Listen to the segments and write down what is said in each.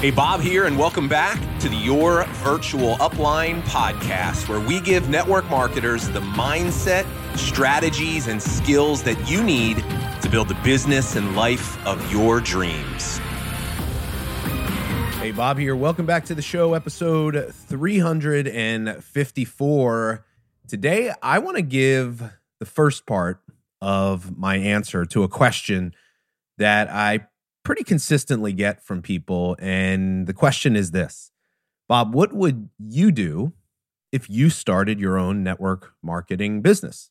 Hey, Bob here, and welcome back to the Your Virtual Upline podcast, where we give network marketers the mindset, strategies, and skills that you need to build the business and life of your dreams. Hey, Bob here. Welcome back to the show, episode 354. Today, I want to give the first part of my answer to a question that I pretty consistently get from people. And the question is this Bob, what would you do if you started your own network marketing business?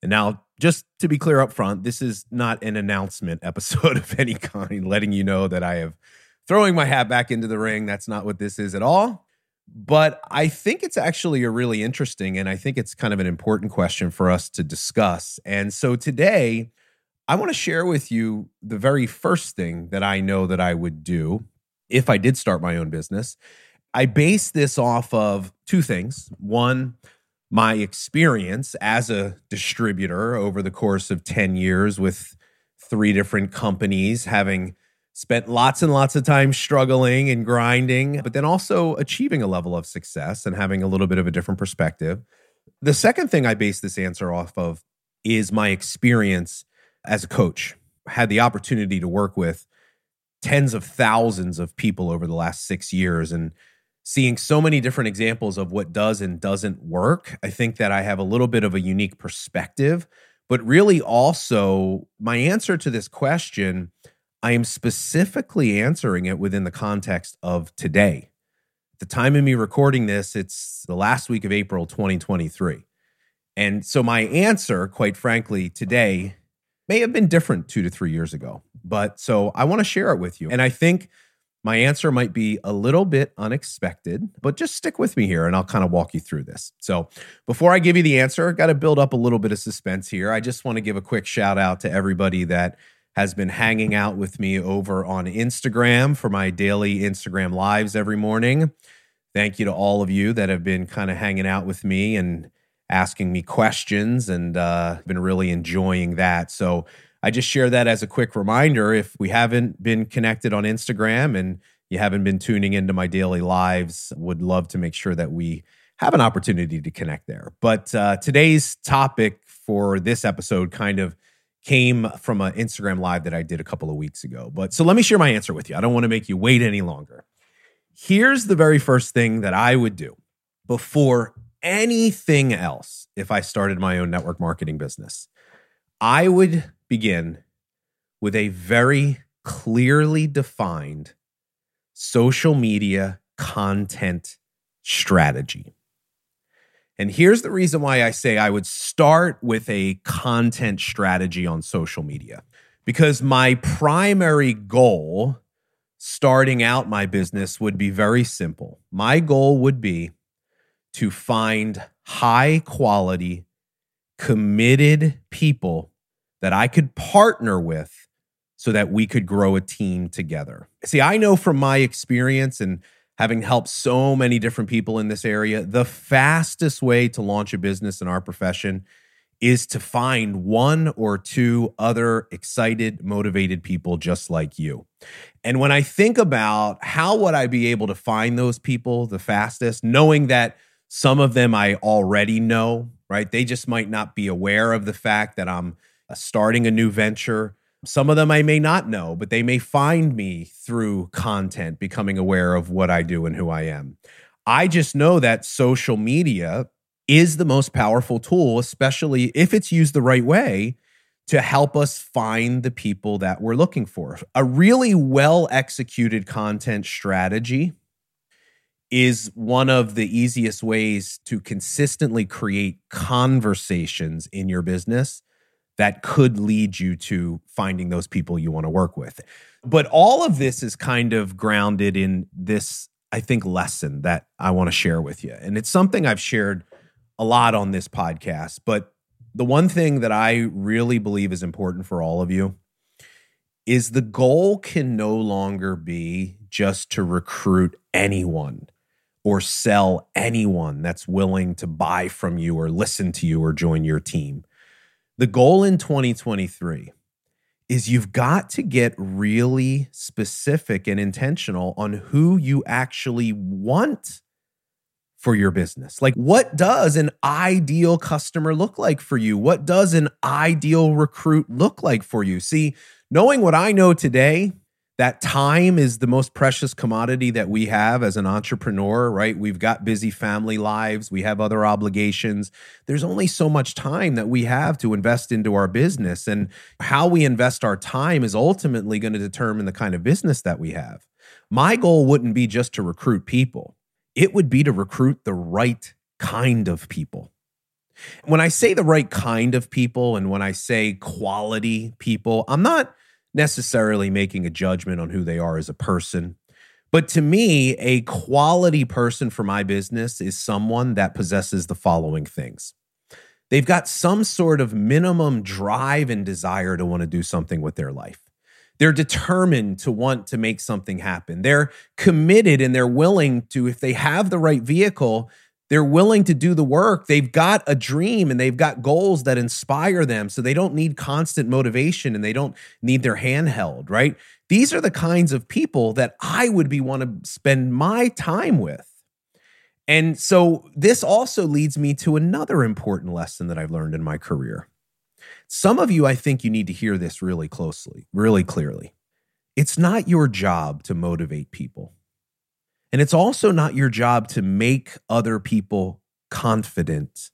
And now, just to be clear up front, this is not an announcement episode of any kind, letting you know that I have throwing my hat back into the ring. That's not what this is at all. But I think it's actually a really interesting and I think it's kind of an important question for us to discuss. And so today, I want to share with you the very first thing that I know that I would do if I did start my own business. I base this off of two things. One, my experience as a distributor over the course of 10 years with three different companies, having spent lots and lots of time struggling and grinding, but then also achieving a level of success and having a little bit of a different perspective. The second thing I base this answer off of is my experience as a coach, had the opportunity to work with tens of thousands of people over the last six years and seeing so many different examples of what does and doesn't work. I think that I have a little bit of a unique perspective, but really also my answer to this question, I am specifically answering it within the context of today. The time of me recording this, it's the last week of April 2023. And so my answer, quite frankly, today may have been different two to three years ago. But so I want to share it with you. And I think my answer might be a little bit unexpected, but just stick with me here and I'll kind of walk you through this. So, before I give you the answer, I got to build up a little bit of suspense here. I just want to give a quick shout out to everybody that has been hanging out with me over on Instagram for my daily Instagram lives every morning. Thank you to all of you that have been kind of hanging out with me and asking me questions and uh, been really enjoying that. So I just share that as a quick reminder. If we haven't been connected on Instagram and you haven't been tuning into my daily lives, would love to make sure that we have an opportunity to connect there. But uh, today's topic for this episode kind of came from an Instagram live that I did a couple of weeks ago. But so let me share my answer with you. I don't want to make you wait any longer. Here's the very first thing that I would do before anything else if I started my own network marketing business. I would begin with a very clearly defined social media content strategy. And here's the reason why I say I would start with a content strategy on social media. Because my primary goal starting out my business would be very simple. My goal would be to find high quality, committed people that I could partner with so that we could grow a team together. See, I know from my experience and having helped so many different people in this area, the fastest way to launch a business in our profession is to find one or two other excited, motivated people just like you. And when I think about how would I be able to find those people the fastest, knowing that some of them I already know, right? They just might not be aware of the fact that I'm uh, starting a new venture. Some of them I may not know, but they may find me through content, becoming aware of what I do and who I am. I just know that social media is the most powerful tool, especially if it's used the right way to help us find the people that we're looking for. A really well executed content strategy is one of the easiest ways to consistently create conversations in your business that could lead you to finding those people you want to work with. But all of this is kind of grounded in this, I think, lesson that I want to share with you. And it's something I've shared a lot on this podcast. But the one thing that I really believe is important for all of you is the goal can no longer be just to recruit anyone or sell anyone that's willing to buy from you or listen to you or join your team. The goal in 2023 is you've got to get really specific and intentional on who you actually want for your business. Like, what does an ideal customer look like for you? What does an ideal recruit look like for you? See, knowing what I know today, that time is the most precious commodity that we have as an entrepreneur, right? We've got busy family lives, we have other obligations. There's only so much time that we have to invest into our business. And how we invest our time is ultimately going to determine the kind of business that we have. My goal wouldn't be just to recruit people, it would be to recruit the right kind of people. When I say the right kind of people and when I say quality people, I'm not necessarily making a judgment on who they are as a person. But to me, a quality person for my business is someone that possesses the following things. They've got some sort of minimum drive and desire to want to do something with their life. They're determined to want to make something happen. They're committed and they're willing to, if they have the right vehicle, they're willing to do the work. They've got a dream and they've got goals that inspire them. So they don't need constant motivation and they don't need their hand held, right? These are the kinds of people that I would be want to spend my time with. And so this also leads me to another important lesson that I've learned in my career. Some of you, I think you need to hear this really closely, really clearly. It's not your job to motivate people. And it's also not your job to make other people confident.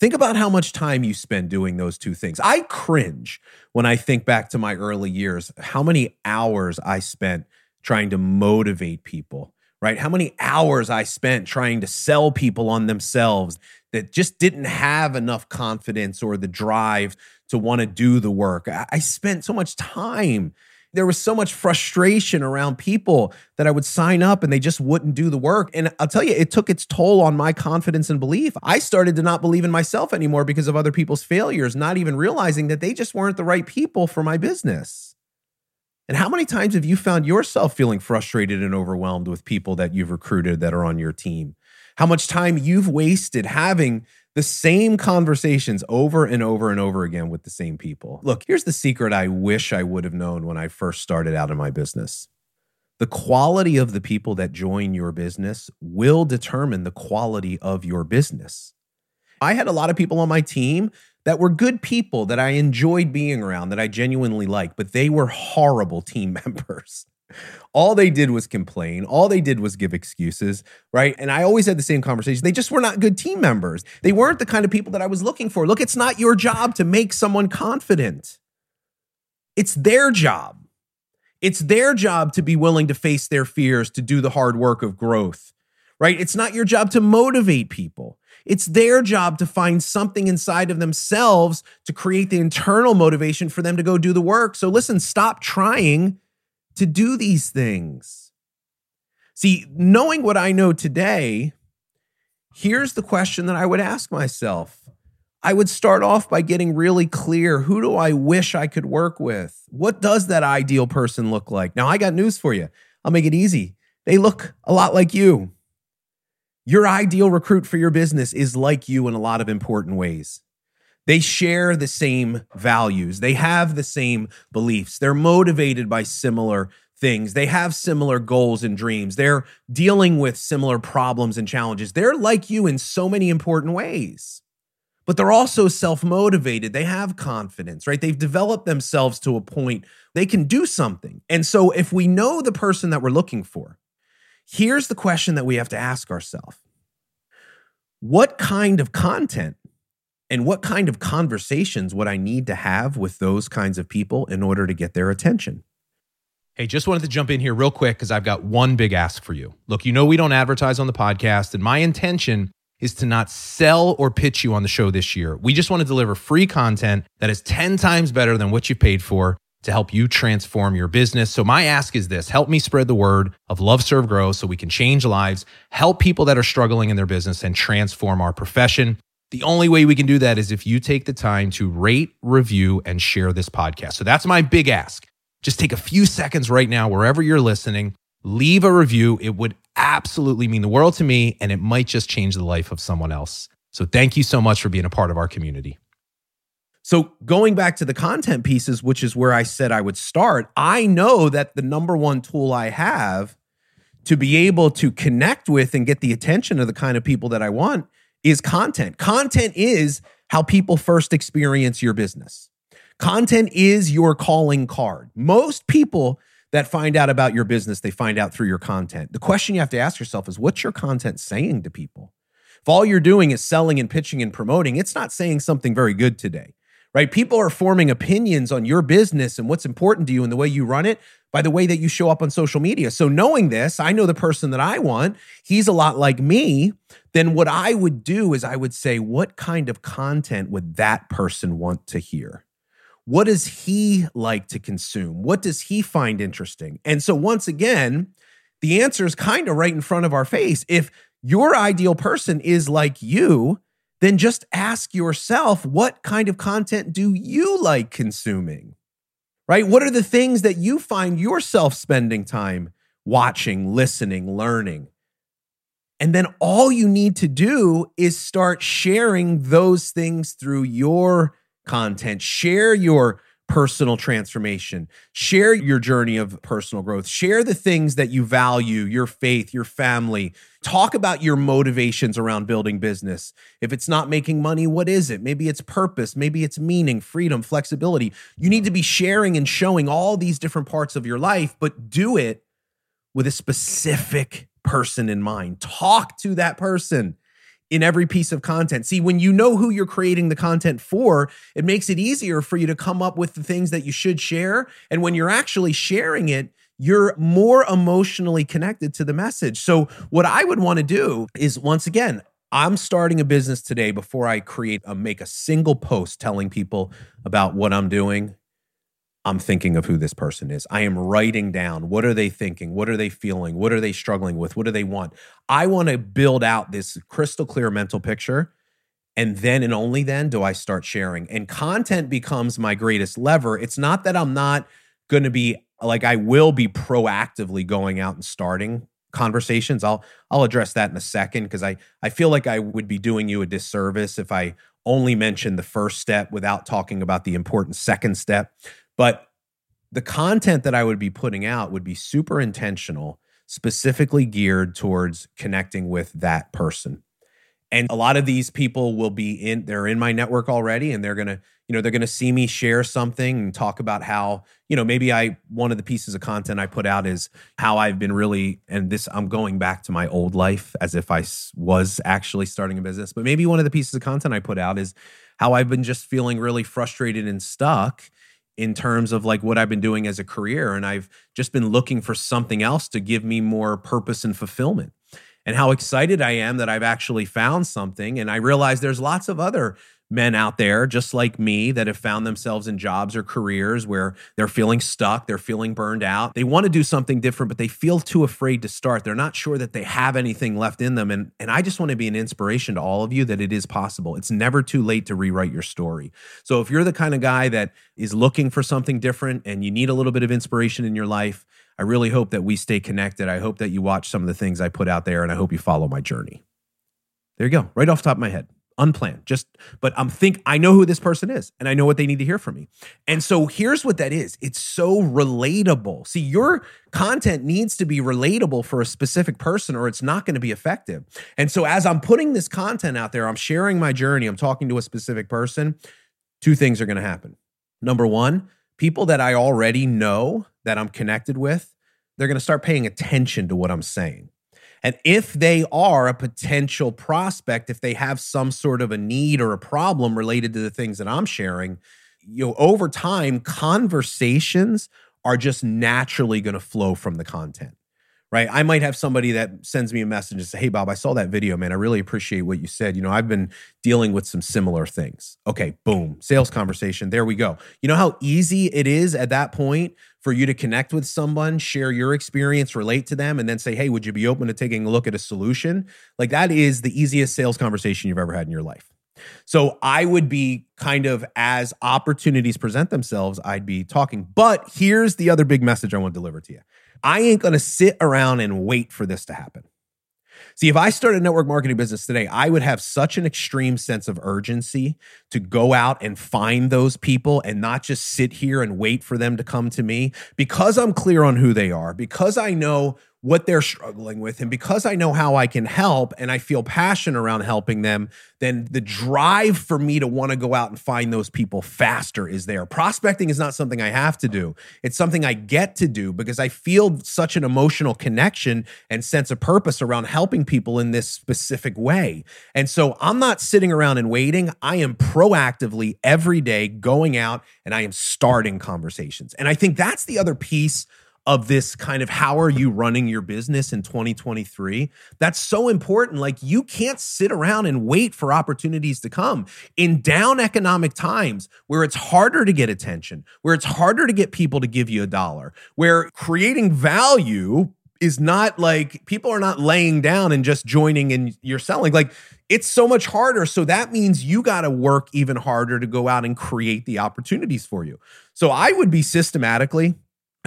Think about how much time you spend doing those two things. I cringe when I think back to my early years, how many hours I spent trying to motivate people, right? How many hours I spent trying to sell people on themselves that just didn't have enough confidence or the drive to want to do the work. I spent so much time there was so much frustration around people that I would sign up and they just wouldn't do the work. And I'll tell you, it took its toll on my confidence and belief. I started to not believe in myself anymore because of other people's failures, not even realizing that they just weren't the right people for my business. And how many times have you found yourself feeling frustrated and overwhelmed with people that you've recruited that are on your team? How much time you've wasted having the same conversations over and over and over again with the same people. Look, here's the secret I wish I would have known when I first started out in my business. The quality of the people that join your business will determine the quality of your business. I had a lot of people on my team that were good people that I enjoyed being around, that I genuinely liked, but they were horrible team members. All they did was complain. All they did was give excuses, right? And I always had the same conversation. They just were not good team members. They weren't the kind of people that I was looking for. Look, it's not your job to make someone confident, it's their job. It's their job to be willing to face their fears, to do the hard work of growth, right? It's not your job to motivate people. It's their job to find something inside of themselves to create the internal motivation for them to go do the work. So listen, stop trying to do these things. See, knowing what I know today, here's the question that I would ask myself. I would start off by getting really clear who do I wish I could work with? What does that ideal person look like? Now, I got news for you. I'll make it easy. They look a lot like you. Your ideal recruit for your business is like you in a lot of important ways. They share the same values. They have the same beliefs. They're motivated by similar things. They have similar goals and dreams. They're dealing with similar problems and challenges. They're like you in so many important ways. But they're also self motivated. They have confidence, right? They've developed themselves to a point they can do something. And so, if we know the person that we're looking for, here's the question that we have to ask ourselves What kind of content and what kind of conversations would I need to have with those kinds of people in order to get their attention? Hey, just wanted to jump in here real quick because I've got one big ask for you. Look, you know, we don't advertise on the podcast, and my intention is to not sell or pitch you on the show this year. We just want to deliver free content that is 10 times better than what you paid for to help you transform your business. So, my ask is this help me spread the word of Love, Serve, Grow so we can change lives, help people that are struggling in their business, and transform our profession. The only way we can do that is if you take the time to rate, review, and share this podcast. So that's my big ask. Just take a few seconds right now, wherever you're listening, leave a review. It would absolutely mean the world to me, and it might just change the life of someone else. So thank you so much for being a part of our community. So, going back to the content pieces, which is where I said I would start, I know that the number one tool I have to be able to connect with and get the attention of the kind of people that I want is content. Content is how people first experience your business. Content is your calling card. Most people that find out about your business, they find out through your content. The question you have to ask yourself is what's your content saying to people? If all you're doing is selling and pitching and promoting, it's not saying something very good today, right? People are forming opinions on your business and what's important to you and the way you run it by the way that you show up on social media. So, knowing this, I know the person that I want, he's a lot like me. Then, what I would do is I would say, what kind of content would that person want to hear? What does he like to consume? What does he find interesting? And so, once again, the answer is kind of right in front of our face. If your ideal person is like you, then just ask yourself, what kind of content do you like consuming? Right? What are the things that you find yourself spending time watching, listening, learning? And then all you need to do is start sharing those things through your content, share your personal transformation, share your journey of personal growth, share the things that you value, your faith, your family. Talk about your motivations around building business. If it's not making money, what is it? Maybe it's purpose, maybe it's meaning, freedom, flexibility. You need to be sharing and showing all these different parts of your life, but do it with a specific person in mind. Talk to that person in every piece of content. See, when you know who you're creating the content for, it makes it easier for you to come up with the things that you should share. And when you're actually sharing it, you're more emotionally connected to the message. So, what I would want to do is once again, I'm starting a business today before I create a make a single post telling people about what I'm doing I'm thinking of who this person is. I am writing down what are they thinking? What are they feeling? What are they struggling with? What do they want? I want to build out this crystal clear mental picture. And then and only then do I start sharing. And content becomes my greatest lever. It's not that I'm not going to be like I will be proactively going out and starting conversations. I'll I'll address that in a second because I I feel like I would be doing you a disservice if I only mentioned the first step without talking about the important second step. But the content that I would be putting out would be super intentional, specifically geared towards connecting with that person. And a lot of these people will be in, they're in my network already, and they're going to, you know, they're going to see me share something and talk about how, you know, maybe I, one of the pieces of content I put out is how I've been really, and this, I'm going back to my old life as if I was actually starting a business. But maybe one of the pieces of content I put out is how I've been just feeling really frustrated and stuck in terms of like what I've been doing as a career. And I've just been looking for something else to give me more purpose and fulfillment. And how excited I am that I've actually found something. And I realize there's lots of other men out there just like me that have found themselves in jobs or careers where they're feeling stuck, they're feeling burned out. They want to do something different, but they feel too afraid to start. They're not sure that they have anything left in them. And, and I just want to be an inspiration to all of you that it is possible. It's never too late to rewrite your story. So if you're the kind of guy that is looking for something different and you need a little bit of inspiration in your life, I really hope that we stay connected. I hope that you watch some of the things I put out there and I hope you follow my journey. There you go, right off the top of my head unplanned just but i'm think i know who this person is and i know what they need to hear from me. And so here's what that is. It's so relatable. See your content needs to be relatable for a specific person or it's not going to be effective. And so as i'm putting this content out there i'm sharing my journey i'm talking to a specific person two things are going to happen. Number one people that i already know that i'm connected with they're going to start paying attention to what i'm saying and if they are a potential prospect, if they have some sort of a need or a problem related to the things that I'm sharing, you know, over time, conversations are just naturally going to flow from the content right? I might have somebody that sends me a message and say, Hey, Bob, I saw that video, man. I really appreciate what you said. You know, I've been dealing with some similar things. Okay, boom, sales conversation. There we go. You know how easy it is at that point for you to connect with someone, share your experience, relate to them, and then say, Hey, would you be open to taking a look at a solution? Like that is the easiest sales conversation you've ever had in your life. So I would be kind of as opportunities present themselves, I'd be talking. But here's the other big message I want to deliver to you I ain't going to sit around and wait for this to happen. See, if I started a network marketing business today, I would have such an extreme sense of urgency to go out and find those people and not just sit here and wait for them to come to me because I'm clear on who they are, because I know what they're struggling with. And because I know how I can help and I feel passion around helping them, then the drive for me to want to go out and find those people faster is there. Prospecting is not something I have to do, it's something I get to do because I feel such an emotional connection and sense of purpose around helping people in this specific way. And so I'm not sitting around and waiting. I am proactively every day going out and I am starting conversations. And I think that's the other piece of this kind of how are you running your business in 2023 that's so important. Like you can't sit around and wait for opportunities to come. In down economic times where it's harder to get attention where it's harder to get people to give you a dollar where creating value is not like people are not laying down and just joining and you're selling. Like it's so much harder. So that means you got to work even harder to go out and create the opportunities for you. So i would be systematically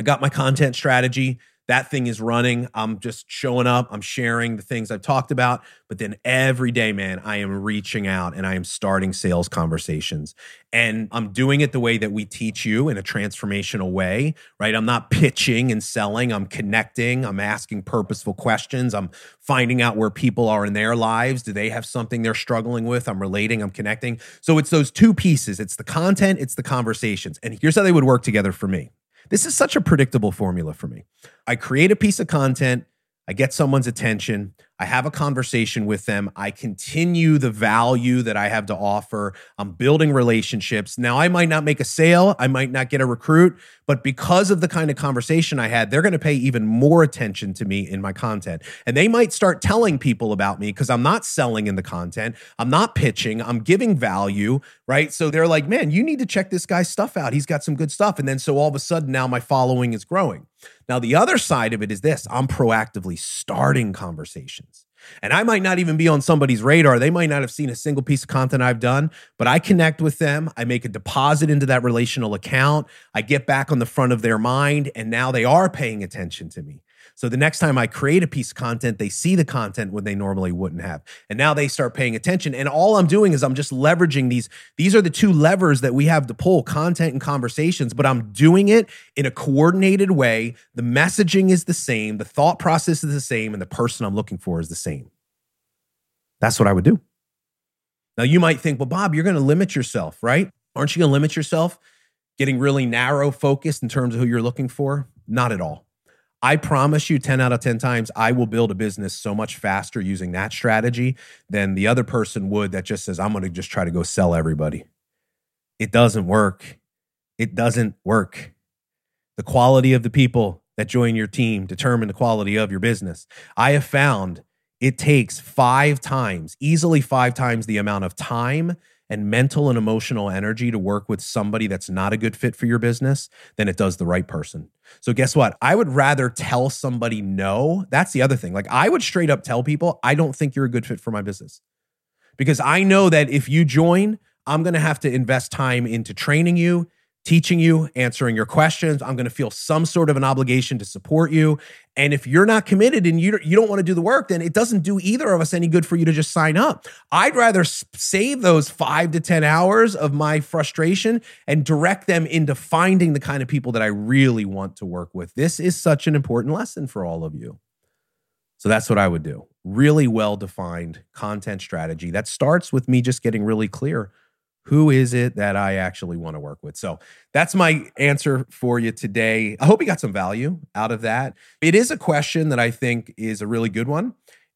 I got my content strategy. That thing is running. I'm just showing up. I'm sharing the things I've talked about. But then every day, man, I am reaching out and I am starting sales conversations. And I'm doing it the way that we teach you in a transformational way, right? I'm not pitching and selling. I'm connecting. I'm asking purposeful questions. I'm finding out where people are in their lives. Do they have something they're struggling with? I'm relating. I'm connecting. So it's those two pieces it's the content, it's the conversations. And here's how they would work together for me. This is such a predictable formula for me. I create a piece of content, I get someone's attention, I have a conversation with them. I continue the value that I have to offer. I'm building relationships. Now, I might not make a sale, I might not get a recruit, but because of the kind of conversation I had, they're going to pay even more attention to me in my content. And they might start telling people about me because I'm not selling in the content, I'm not pitching, I'm giving value, right? So they're like, man, you need to check this guy's stuff out. He's got some good stuff. And then so all of a sudden now my following is growing. Now, the other side of it is this I'm proactively starting conversations. And I might not even be on somebody's radar. They might not have seen a single piece of content I've done, but I connect with them. I make a deposit into that relational account. I get back on the front of their mind, and now they are paying attention to me. So the next time I create a piece of content, they see the content when they normally wouldn't have. And now they start paying attention. And all I'm doing is I'm just leveraging these. These are the two levers that we have to pull content and conversations, but I'm doing it in a coordinated way. The messaging is the same, the thought process is the same, and the person I'm looking for is the same. That's what I would do. Now you might think, well, Bob, you're going to limit yourself, right? Aren't you going to limit yourself getting really narrow focused in terms of who you're looking for? Not at all. I promise you 10 out of 10 times, I will build a business so much faster using that strategy than the other person would that just says, I'm going to just try to go sell everybody. It doesn't work. It doesn't work. The quality of the people that join your team determine the quality of your business. I have found it takes five times, easily five times the amount of time and mental and emotional energy to work with somebody that's not a good fit for your business than it does the right person. So, guess what? I would rather tell somebody no. That's the other thing. Like, I would straight up tell people, I don't think you're a good fit for my business. Because I know that if you join, I'm going to have to invest time into training you, teaching you, answering your questions. I'm going to feel some sort of an obligation to support you. And if you're not committed and you, you don't want to do the work, then it doesn't do either of us any good for you to just sign up. I'd rather save those five to 10 hours of my frustration and direct them into finding the kind of people that I really want to work with. This is such an important lesson for all of you. So that's what I would do. Really well defined content strategy that starts with me just getting really clear who is it that I actually want to work with? So that's my answer for you today. I hope you got some value out of that. It is a question that I think is a really good one.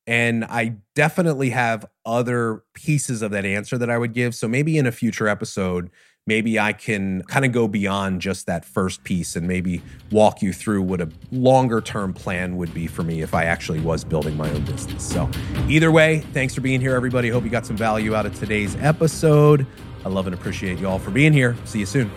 And I definitely have other pieces of that answer that I would give. So maybe in a future episode, maybe I can kind of go beyond just that first piece and maybe walk you through what a longer term plan would be for me if I actually was building my own business. So, either way, thanks for being here, everybody. Hope you got some value out of today's episode. I love and appreciate you all for being here. See you soon.